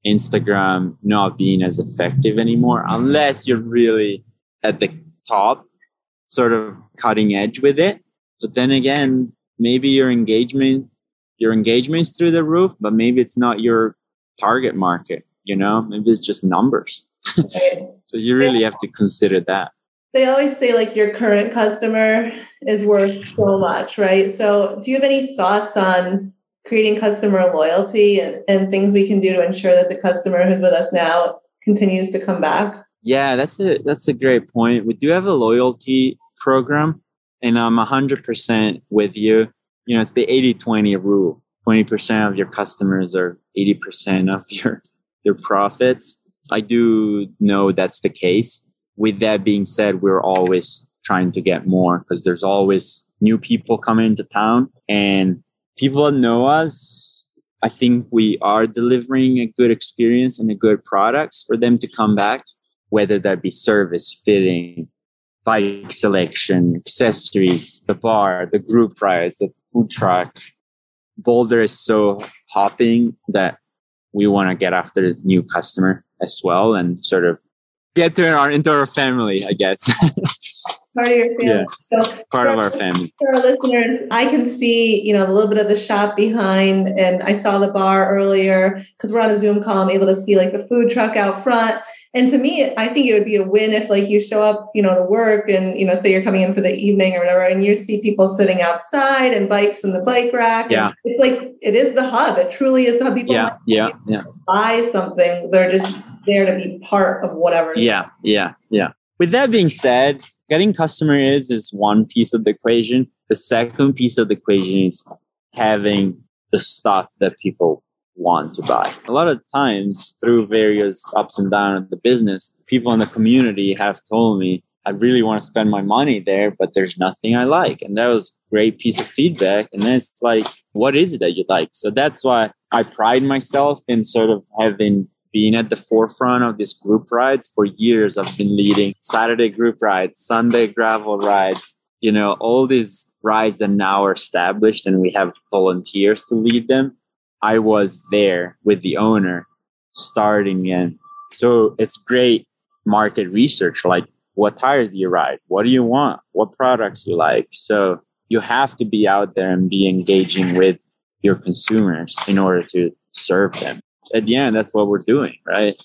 Instagram not being as effective anymore unless you're really at the top, sort of cutting edge with it. But then again, maybe your engagement, your engagement's through the roof, but maybe it's not your target market, you know? Maybe it's just numbers. So you really have to consider that. They always say like your current customer is worth so much, right? So, do you have any thoughts on creating customer loyalty and, and things we can do to ensure that the customer who's with us now continues to come back? Yeah, that's a that's a great point. We do have a loyalty program and I'm 100% with you. You know, it's the 80-20 rule. 20% of your customers are 80% of your your profits. I do know that's the case. With that being said, we're always trying to get more because there's always new people coming into town and people know us. I think we are delivering a good experience and a good products for them to come back, whether that be service, fitting, bike selection, accessories, the bar, the group rides, the food truck. Boulder is so hopping that we want to get after the new customer as well and sort of get to our into our family, I guess. Part of your family. So, Part of our family. For our listeners, I can see, you know, a little bit of the shop behind, and I saw the bar earlier because we're on a Zoom call. I'm able to see like the food truck out front. And to me, I think it would be a win if like you show up, you know, to work and, you know, say you're coming in for the evening or whatever, and you see people sitting outside and bikes in the bike rack. Yeah. It's like, it is the hub. It truly is the hub. People Yeah, yeah, yeah. buy something. They're just there to be part of whatever. Yeah, yeah, yeah. With that being said, getting customer is is one piece of the equation. The second piece of the equation is having the stuff that people want to buy. A lot of times through various ups and downs of the business, people in the community have told me, I really want to spend my money there, but there's nothing I like. And that was a great piece of feedback. And then it's like, what is it that you like? So that's why I pride myself in sort of having been at the forefront of these group rides for years. I've been leading Saturday group rides, Sunday gravel rides, you know, all these rides that now are established and we have volunteers to lead them. I was there with the owner starting in. So it's great market research. Like, what tires do you ride? What do you want? What products you like? So you have to be out there and be engaging with your consumers in order to serve them. At the end, that's what we're doing, right?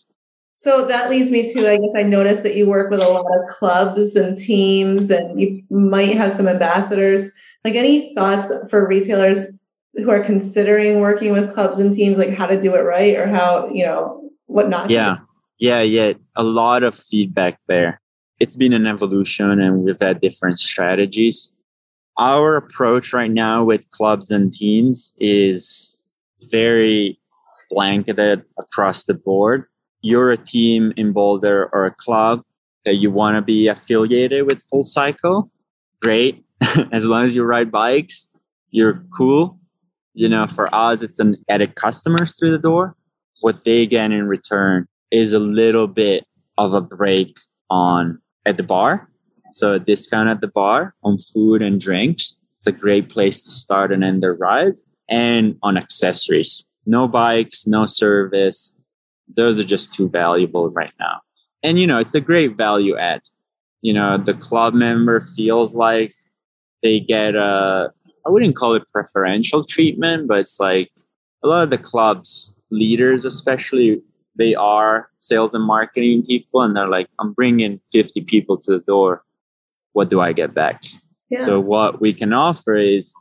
So that leads me to, I guess I noticed that you work with a lot of clubs and teams and you might have some ambassadors. Like any thoughts for retailers who are considering working with clubs and teams, like how to do it right or how, you know, what not to Yeah. Yeah, yeah. A lot of feedback there. It's been an evolution and we've had different strategies. our approach right now with clubs and teams is very blanketed across the board. You're a team in Boulder or a club that you want to be affiliated with Full Cycle. Great. as long as you ride bikes, you're cool. You know, for us, it's an added customers through the door. What they get in return is a little bit of a break on at the bar. So a discount at the bar on food and drinks. It's a great place to start and end their ride and on accessories. No bikes, no service. Those are just too valuable right now. And you know, it's a great value add. You know, the club member feels like they get a I wouldn't call it preferential treatment, but it's like a lot of the clubs leaders especially they are sales and marketing people and they're like i'm bringing 50 people to the door what do i get back yeah. so what we can offer is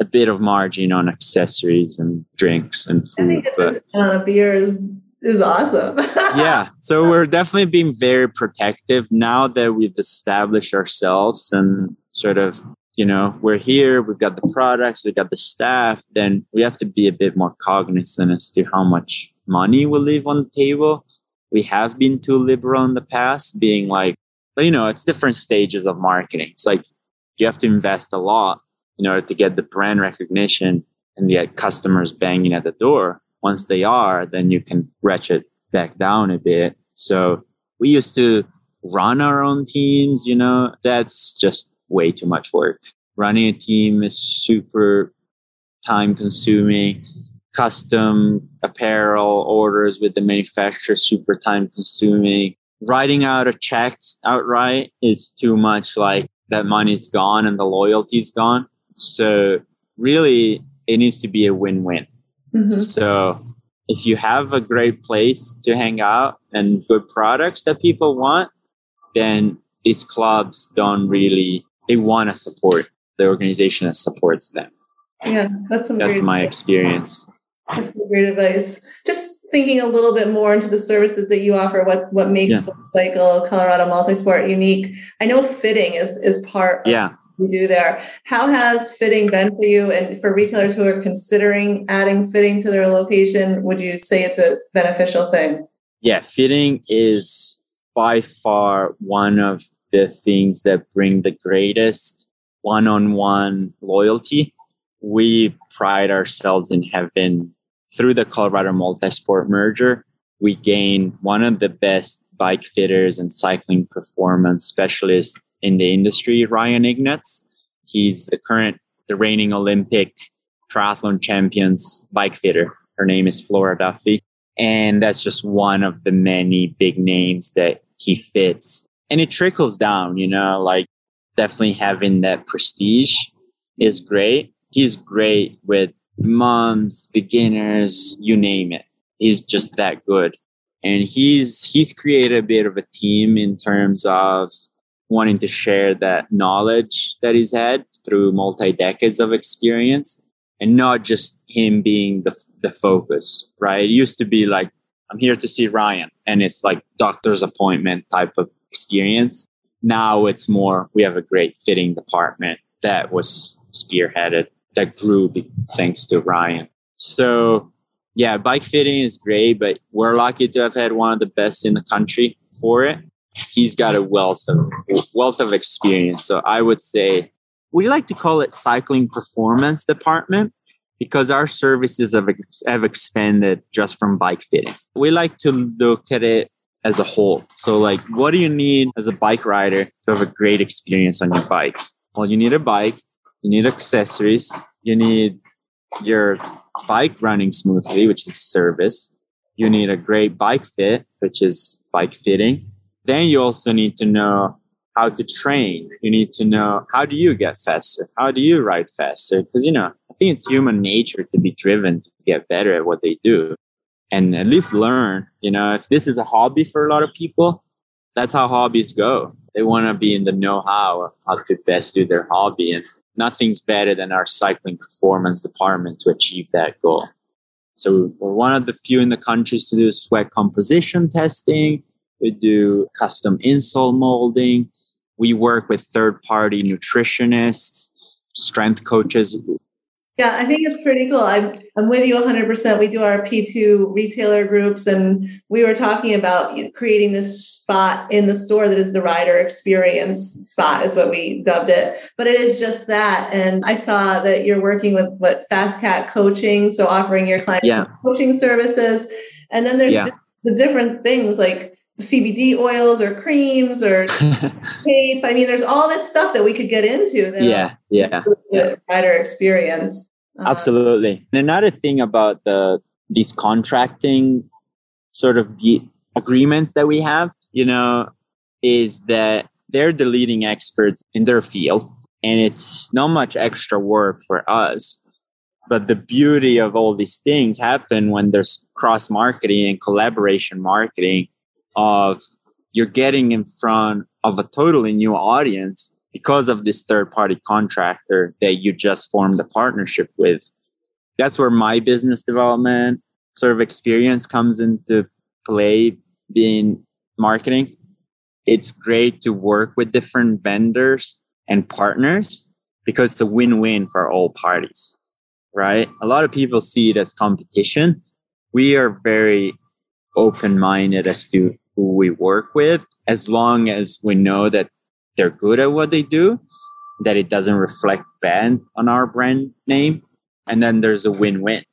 a bit of margin on accessories and drinks and food but uh, beer is is awesome yeah so we're definitely being very protective now that we've established ourselves and sort of you know we're here we've got the products we've got the staff then we have to be a bit more cognizant as to how much money we leave on the table. We have been too liberal in the past, being like, you know, it's different stages of marketing. It's like you have to invest a lot in order to get the brand recognition and get customers banging at the door. Once they are, then you can ratchet back down a bit. So we used to run our own teams, you know, that's just way too much work. Running a team is super time consuming custom apparel orders with the manufacturer super time consuming writing out a check outright is too much like that money's gone and the loyalty's gone so really it needs to be a win-win mm-hmm. so if you have a great place to hang out and good products that people want then these clubs don't really they want to support the organization that supports them yeah that's that's my experience that's great advice. Just thinking a little bit more into the services that you offer, what what makes yeah. Cycle Colorado Multisport unique. I know fitting is is part yeah. You do there. How has fitting been for you and for retailers who are considering adding fitting to their location? Would you say it's a beneficial thing? Yeah, fitting is by far one of the things that bring the greatest one-on-one loyalty. We pride ourselves in having through the Colorado Multisport merger, we gained one of the best bike fitters and cycling performance specialists in the industry, Ryan Ignatz. He's the current, the reigning Olympic triathlon champions bike fitter. Her name is Flora Duffy. And that's just one of the many big names that he fits. And it trickles down, you know, like definitely having that prestige is great. He's great with moms, beginners, you name it. He's just that good. And he's he's created a bit of a team in terms of wanting to share that knowledge that he's had through multi decades of experience and not just him being the, the focus, right? It used to be like, I'm here to see Ryan and it's like doctor's appointment type of experience. Now it's more, we have a great fitting department that was spearheaded that grew thanks to Ryan. So yeah, bike fitting is great, but we're lucky to have had one of the best in the country for it. He's got a wealth of wealth of experience. So I would say we like to call it cycling performance department because our services have, have expanded just from bike fitting. We like to look at it as a whole. So like what do you need as a bike rider to have a great experience on your bike? Well, you need a bike, you need accessories, you need your bike running smoothly, which is service. You need a great bike fit, which is bike fitting. Then you also need to know how to train. You need to know how do you get faster? How do you ride faster? Because, you know, I think it's human nature to be driven to get better at what they do and at least learn. You know, if this is a hobby for a lot of people, that's how hobbies go. They want to be in the know how, how to best do their hobby. And nothing's better than our cycling performance department to achieve that goal. So we're one of the few in the countries to do sweat composition testing. We do custom insole molding. We work with third party nutritionists strength coaches yeah, I think it's pretty cool. I'm I'm with you 100%. We do our P2 retailer groups and we were talking about creating this spot in the store that is the rider experience spot is what we dubbed it. But it is just that and I saw that you're working with what FasCat coaching, so offering your clients yeah. coaching services. And then there's yeah. the different things like CBD oils or creams or tape. I mean, there's all this stuff that we could get into. yeah, yeah. The rider experience. Uh, Absolutely. And another thing about the these contracting sort of the agreements that we have, you know, is that they're the leading experts in their field, and it's not much extra work for us. But the beauty of all these things happen when there's cross marketing and collaboration marketing of you're getting in front of a totally new audience because of this third party contractor that you just formed a partnership with. That's where my business development sort of experience comes into play being marketing. It's great to work with different vendors and partners because it's a win win for all parties, right? A lot of people see it as competition. We are very open minded as to who we work with, as long as we know that they're good at what they do, that it doesn't reflect bad on our brand name. And then there's a win win.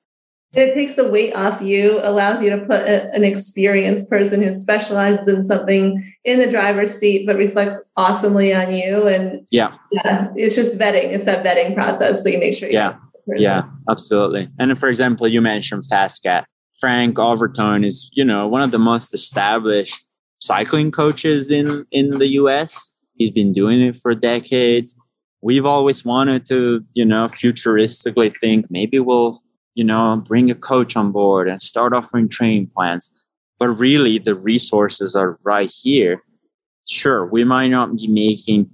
It takes the weight off you, allows you to put a, an experienced person who specializes in something in the driver's seat, but reflects awesomely on you. And yeah, yeah, it's just vetting. It's that vetting process. So you make sure. yeah, yeah, absolutely. And for example, you mentioned FasCat. Frank Overton is, you know, one of the most established cycling coaches in in the US. He's been doing it for decades. We've always wanted to, you know, futuristically think maybe we'll, you know, bring a coach on board and start offering training plans. But really the resources are right here. Sure, we might not be making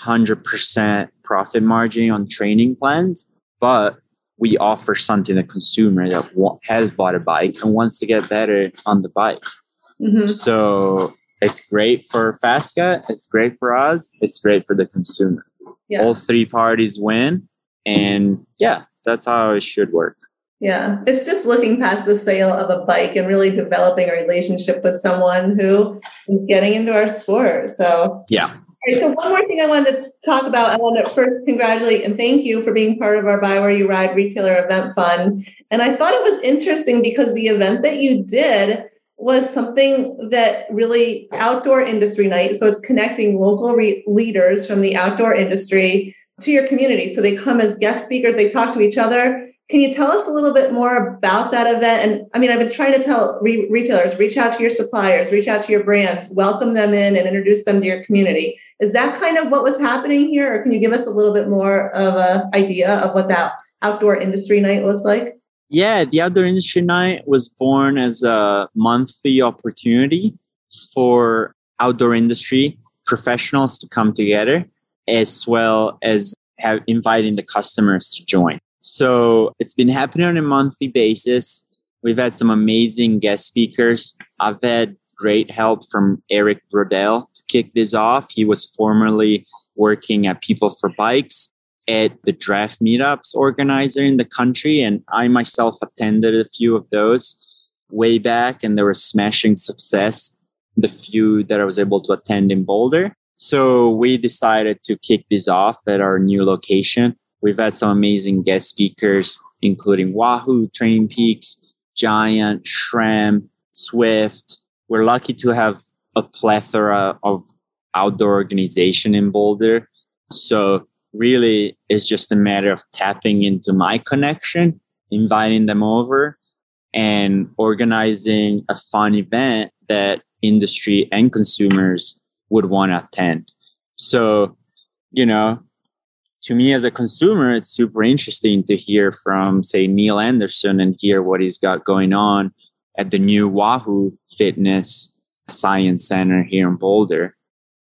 100% profit margin on training plans, but we offer something to the consumer that has bought a bike and wants to get better on the bike. Mm-hmm. So it's great for FasCat, it's great for us, it's great for the consumer. Yeah. All three parties win. And yeah, that's how it should work. Yeah, it's just looking past the sale of a bike and really developing a relationship with someone who is getting into our sport. So, yeah, So one more thing I wanted to talk about. I want to first congratulate and thank you for being part of our Buy Where You Ride Retailer Event Fund. And I thought it was interesting because the event that you did was something that really outdoor industry night. So it's connecting local re- leaders from the outdoor industry to your community. So they come as guest speakers, they talk to each other. Can you tell us a little bit more about that event? And I mean, I've been trying to tell re- retailers reach out to your suppliers, reach out to your brands, welcome them in, and introduce them to your community. Is that kind of what was happening here? Or can you give us a little bit more of an idea of what that outdoor industry night looked like? Yeah, the outdoor industry night was born as a monthly opportunity for outdoor industry professionals to come together as well as have inviting the customers to join. So it's been happening on a monthly basis. We've had some amazing guest speakers. I've had great help from Eric Brodell to kick this off. He was formerly working at People for Bikes at the draft meetups organizer in the country. And I myself attended a few of those way back and they were smashing success. The few that I was able to attend in Boulder. So we decided to kick this off at our new location. We've had some amazing guest speakers, including Wahoo, Training Peaks, Giant, SRAM, Zwift. We're lucky to have a plethora of outdoor organization in Boulder. So really it's just a matter of tapping into my connection, inviting them over and organizing a fun event that industry and consumers would want to attend. So, you know, to me as a consumer, it's super interesting to hear from, say, Neal Henderson and hear what he's got going on at the new Wahoo Fitness Science Center here in Boulder.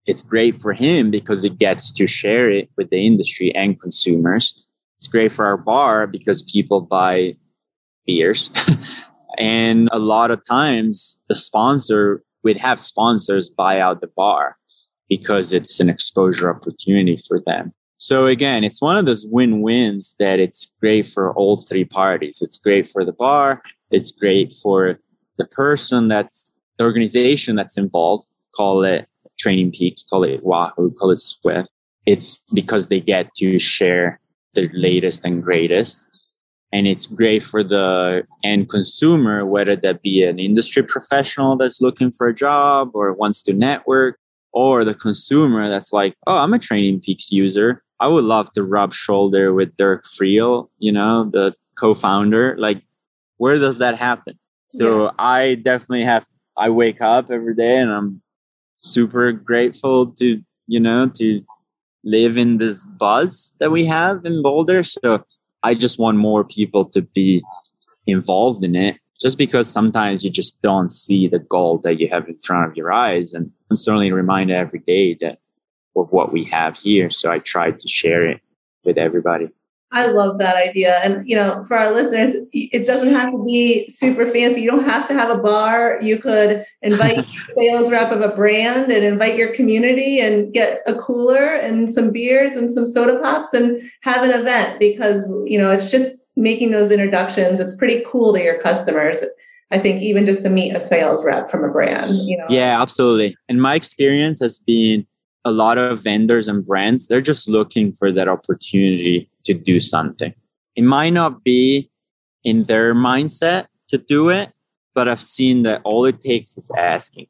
It's great for him because it gets to share it with the industry and consumers. It's great for our bar because people buy beers. and a lot of times the sponsor we'd have sponsors buy out the bar because it's an exposure opportunity for them. So again, it's one of those win-wins that it's great for all three parties. It's great for the bar. It's great for the person that's the organization that's involved. Call it Training Peaks, call it Wahoo, call it Zwift. It's because they get to share the latest and greatest. And it's great for the end consumer, whether that be an industry professional that's looking for a job or wants to network, or the consumer that's like, oh, I'm a Training Peaks user. I would love to rub shoulder with Dirk Friel, you know, the co-founder. Like, where does that happen? So yeah. I definitely have. I wake up every day and I'm super grateful to you know to live in this buzz that we have in Boulder. So I just want more people to be involved in it. Just because sometimes you just don't see the goal that you have in front of your eyes, and I'm certainly reminded every day that of what we have here. So I try to share it with everybody. I love that idea. And, you know, for our listeners, it doesn't have to be super fancy. You don't have to have a bar. You could invite sales rep of a brand and invite your community and get a cooler and some beers and some soda pops and have an event because, you know, it's just making those introductions. It's pretty cool to your customers. I think even just to meet a sales rep from a brand, you know. Yeah, absolutely. And my experience has been a lot of vendors and brands, they're just looking for that opportunity to do something. It might not be in their mindset to do it, but I've seen that all it takes is asking.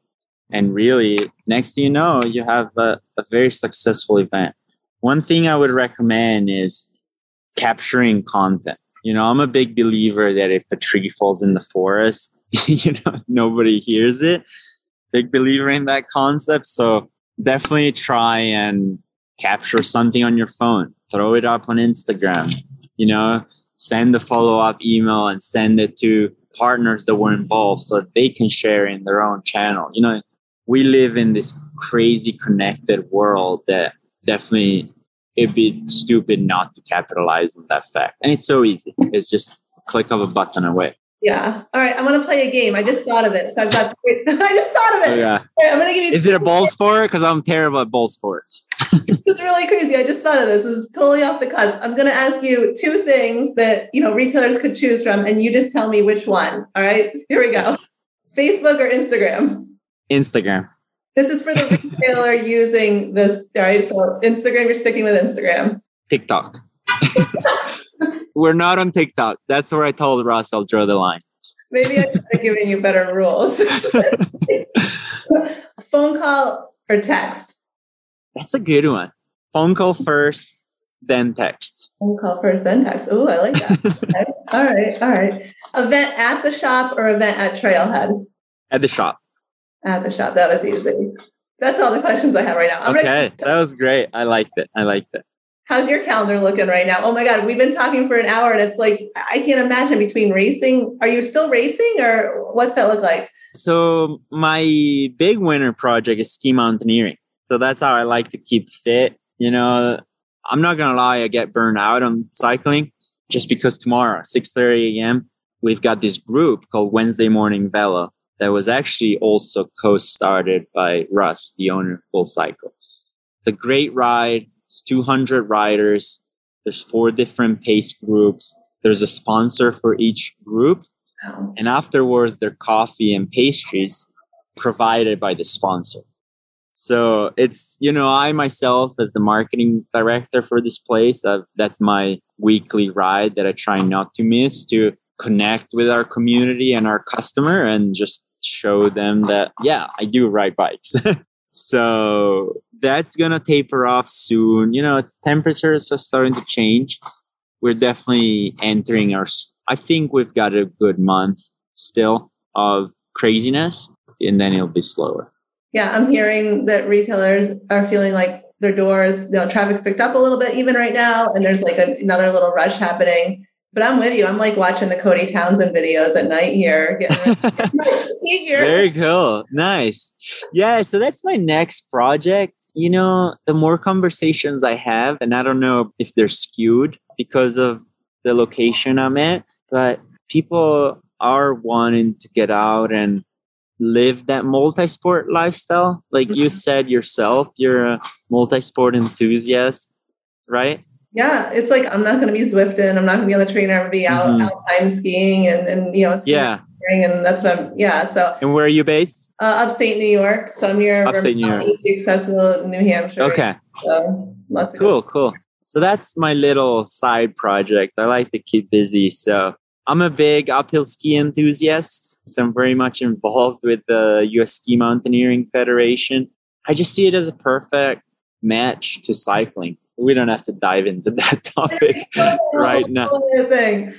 And really, next thing you know, you have a, a very successful event. One thing I would recommend is capturing content. You know, I'm a big believer that if a tree falls in the forest, you know, nobody hears it. Big believer in that concept. So definitely try and capture something on your phone, throw it up on Instagram, you know, send a follow up email and send it to partners that were involved so that they can share in their own channel. You know, we live in this crazy connected world that definitely it'd be stupid not to capitalize on that fact. And it's so easy. It's just click of a button away. Yeah. All right. I'm going to play a game. I just thought of it. So I've got, I just thought of it. Oh, yeah. Right, I'm going to give you. Is it a ball sport? Because I'm terrible at ball sports. this is really crazy. I just thought of this. This is totally off the cusp. I'm going to ask you two things that, you know, retailers could choose from, and you just tell me which one. All right. Here we go Facebook or Instagram? Instagram. This is for the retailer using this. All right. So Instagram, you're sticking with Instagram. TikTok. We're not on TikTok. That's where I told Russ I'll draw the line. Maybe I should have given you better rules. Phone call or text? That's a good one. Phone call first, then text. Phone call first, then text. Oh, I like that. okay. All right. All right. Event at the shop or event at Trailhead? At the shop. At the shop. That was easy. That's all the questions I have right now. I'm okay. Ready. That was great. I liked it. I liked it. How's your calendar looking right now? Oh my God, we've been talking for an hour and it's like, I can't imagine between racing. Are you still racing or what's that look like? So, my big winter project is ski mountaineering. So, that's how I like to keep fit. You know, I'm not going to lie, I get burned out on cycling just because tomorrow, 6 30 a.m., we've got this group called Wednesday Morning Velo that was actually also co started by Russ, the owner of Full Cycle. It's a great ride it's 200 riders. There's four different pace groups. There's a sponsor for each group. And afterwards, their coffee and pastries provided by the sponsor. So it's, you know, I myself, as the marketing director for this place, uh, that's my weekly ride that I try not to miss to connect with our community and our customer and just show them that, yeah, I do ride bikes. So that's gonna taper off soon. You know, temperatures are starting to change. We're definitely entering our. I think we've got a good month still of craziness, and then it'll be slower. Yeah, I'm hearing that retailers are feeling like their doors, you know, traffic's picked up a little bit even right now, and there's like a, another little rush happening. But I'm with you. I'm like watching the Cody Townsend videos at night here. Very cool. Nice. Yeah. So that's my next project. You know, the more conversations I have, and I don't know if they're skewed because of the location I'm at, but people are wanting to get out and live that multi-sport lifestyle. Like mm-hmm. you said yourself, you're a multi-sport enthusiast. right? Yeah, it's like I'm not going to be Zwifting. I'm not going to be on the trainer. I'm going to be out Mhm. alpine skiing and and you know skiing Yeah. and that's what I'm. Yeah, so And where are you based? uh, upstate New York. So I'm near Upstate New York. easy accessible, New Hampshire. Okay. so lots of Cool, cool. So that's my little side project. I like to keep busy. So I'm a big uphill ski enthusiast. So I'm very much involved with the US Ski Mountaineering Federation. I just see it as a perfect match to cycling. We don't have to dive into that topic right now.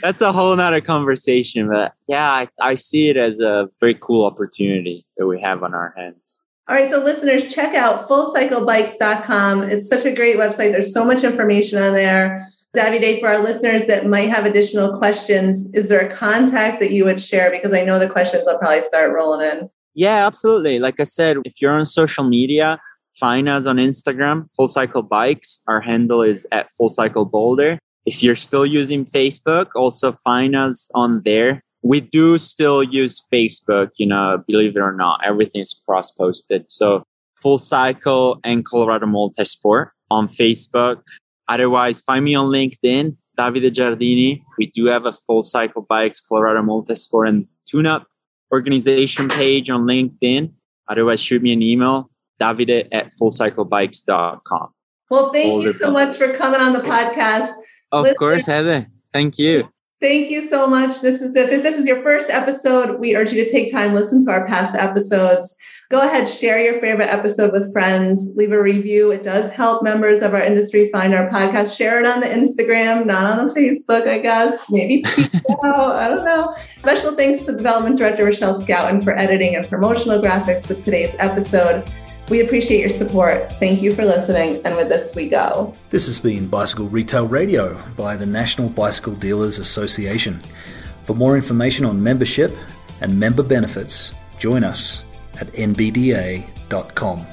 That's a whole nother conversation. But yeah, I, I see it as a very cool opportunity that we have on our hands. All right, so listeners, check out fullcyclebikes.com. It's such a great website. There's so much information on there. Davide, for our listeners that might have additional questions, is there a contact that you would share? Because I know the questions will probably start rolling in. Yeah, absolutely. Like I said, if you're on social media, find us on Instagram, Full Cycle Bikes. Our handle is at Full Cycle Boulder. If you're still using Facebook, also find us on there. We do still use Facebook, you know, believe it or not, everything's cross posted. So Full Cycle and Colorado Multisport on Facebook. Otherwise, find me on LinkedIn, Davide Giardini. We do have a Full Cycle Bikes, Colorado Multisport, and Tune Up organization page on LinkedIn. Otherwise, shoot me an email, davide at fullcyclebikes.com. Well, thank Boulder you so Bill. much for coming on the podcast. Of Listen- course, Heather. Thank you. Thank you so much. This is if this is your first episode, we urge you to take time, listen to our past episodes. Go ahead, share your favorite episode with friends, leave a review. It does help members of our industry find our podcast. Share it on the Instagram, not on the Facebook, I guess. Maybe out. I don't know. Special thanks to Development Director Rochelle Scouten for editing and promotional graphics with today's episode. We appreciate your support. Thank you for listening. And with this, we go. This has been Bicycle Retail Radio by the National Bicycle Dealers Association. For more information on membership and member benefits, join us at nbda.com.